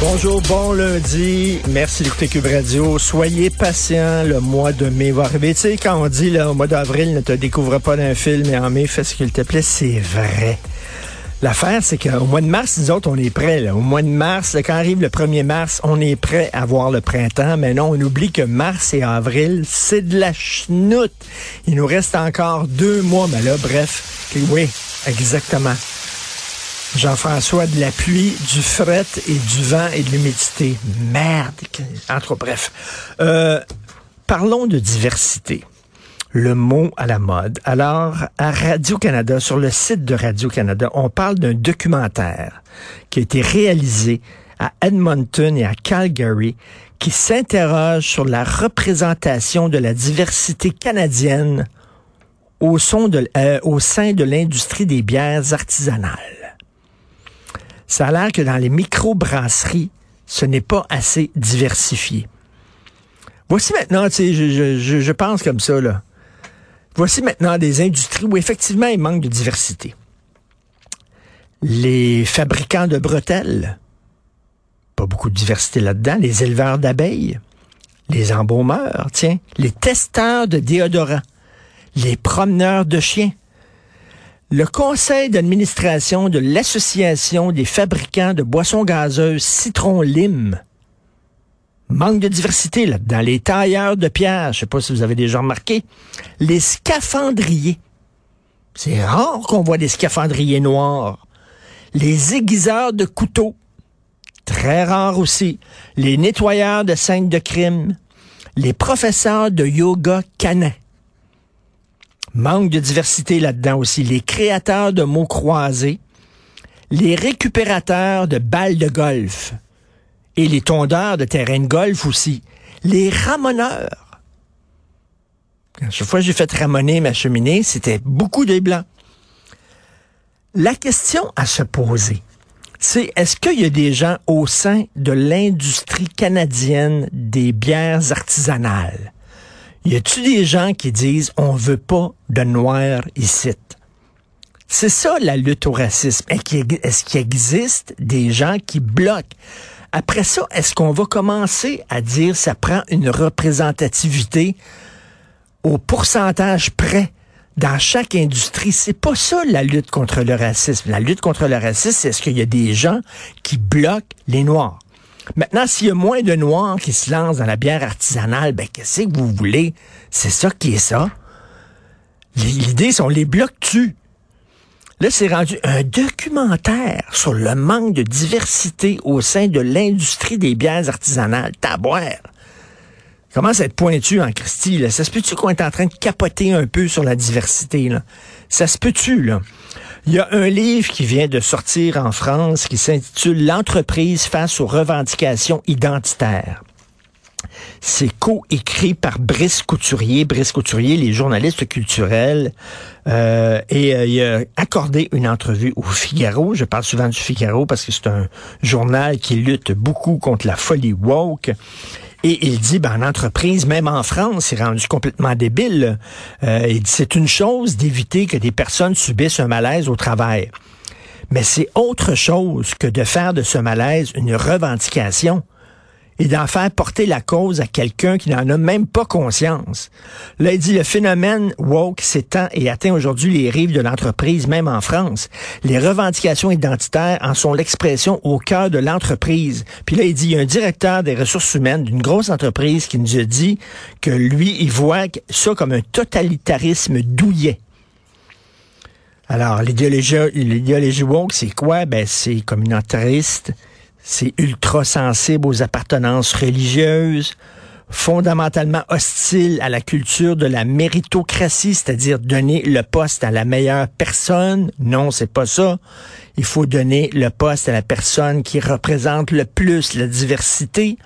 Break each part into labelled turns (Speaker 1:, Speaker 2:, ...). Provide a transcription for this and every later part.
Speaker 1: Bonjour, bon lundi. Merci d'écouter Cube Radio. Soyez patients, le mois de mai va arriver. Tu sais, quand on dit là, au mois d'avril, ne te découvre pas d'un film et en mai, fais ce qu'il te plaît, c'est vrai. L'affaire, c'est qu'au mois de mars, nous autres, on est prêts. Au mois de mars, quand arrive le 1er mars, on est prêt à voir le printemps. Mais non, on oublie que mars et avril, c'est de la chenoute. Il nous reste encore deux mois. Mais là, bref, oui, exactement. Jean-François, de la pluie, du fret et du vent et de l'humidité. Merde. Entre bref. Euh, parlons de diversité. Le mot à la mode. Alors, à Radio-Canada, sur le site de Radio-Canada, on parle d'un documentaire qui a été réalisé à Edmonton et à Calgary qui s'interroge sur la représentation de la diversité canadienne au, euh, au sein de l'industrie des bières artisanales ça a l'air que dans les microbrasseries, ce n'est pas assez diversifié. Voici maintenant, tu sais, je, je, pense comme ça, là. Voici maintenant des industries où effectivement il manque de diversité. Les fabricants de bretelles, pas beaucoup de diversité là-dedans. Les éleveurs d'abeilles, les embaumeurs, tiens, les testeurs de déodorants, les promeneurs de chiens, le conseil d'administration de l'Association des fabricants de boissons gazeuses Citron Lime. Manque de diversité là-dedans. Les tailleurs de pierre, je sais pas si vous avez déjà remarqué. Les scaphandriers. C'est rare qu'on voit des scaphandriers noirs. Les aiguiseurs de couteaux. Très rare aussi. Les nettoyeurs de scènes de crime. Les professeurs de yoga canin. Manque de diversité là-dedans aussi. Les créateurs de mots croisés, les récupérateurs de balles de golf et les tondeurs de terrain de golf aussi. Les ramoneurs. chaque fois que j'ai fait ramoner ma cheminée, c'était beaucoup de blancs. La question à se poser, c'est est-ce qu'il y a des gens au sein de l'industrie canadienne des bières artisanales? Y a-tu des gens qui disent on veut pas de noirs ici? C'est ça la lutte au racisme. Est-ce qu'il existe des gens qui bloquent? Après ça, est-ce qu'on va commencer à dire ça prend une représentativité au pourcentage près dans chaque industrie? C'est pas ça la lutte contre le racisme. La lutte contre le racisme, c'est est-ce qu'il y a des gens qui bloquent les noirs? Maintenant, s'il y a moins de Noirs qui se lancent dans la bière artisanale, ben qu'est-ce que vous voulez? C'est ça qui est ça. L'idée, c'est on les bloque tu Là, c'est rendu un documentaire sur le manque de diversité au sein de l'industrie des bières artisanales. Taboire. Comment ça être pointu en Christie, là? Ça se peut-tu qu'on est en train de capoter un peu sur la diversité, là? Ça se peut-tu, là? Il y a un livre qui vient de sortir en France qui s'intitule L'entreprise face aux revendications identitaires. C'est co-écrit par Brice Couturier. Brice Couturier, les journalistes culturels, euh, et euh, il a accordé une entrevue au Figaro. Je parle souvent du Figaro parce que c'est un journal qui lutte beaucoup contre la folie woke. Et il dit, ben, en entreprise, même en France, c'est rendu complètement débile. Euh, il dit, c'est une chose d'éviter que des personnes subissent un malaise au travail. Mais c'est autre chose que de faire de ce malaise une revendication et d'en faire porter la cause à quelqu'un qui n'en a même pas conscience. Là, il dit le phénomène woke s'étend et atteint aujourd'hui les rives de l'entreprise, même en France. Les revendications identitaires en sont l'expression au cœur de l'entreprise. Puis là, il dit, il y a un directeur des ressources humaines d'une grosse entreprise qui nous a dit que lui, il voit ça comme un totalitarisme douillet. Alors, l'idéologie, woke, c'est quoi? Ben, c'est communautariste, c'est ultra sensible aux appartenances religieuses, fondamentalement hostile à la culture de la méritocratie, c'est-à-dire donner le poste à la meilleure personne. Non, c'est pas ça. Il faut donner le poste à la personne qui représente le plus la diversité.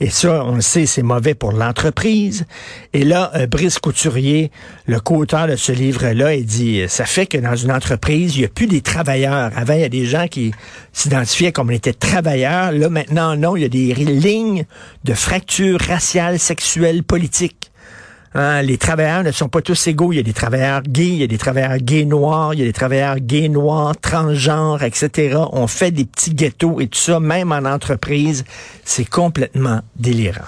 Speaker 1: Et ça, on le sait, c'est mauvais pour l'entreprise. Et là, euh, Brice Couturier, le co-auteur de ce livre-là, il dit, ça fait que dans une entreprise, il n'y a plus des travailleurs. Avant, il y a des gens qui s'identifiaient comme on était travailleurs. Là, maintenant, non, il y a des lignes de fractures raciales, sexuelles, politiques. Hein, les travailleurs ne sont pas tous égaux. Il y a des travailleurs gays, il y a des travailleurs gays noirs, il y a des travailleurs gays noirs, transgenres, etc. On fait des petits ghettos et tout ça, même en entreprise. C'est complètement délirant.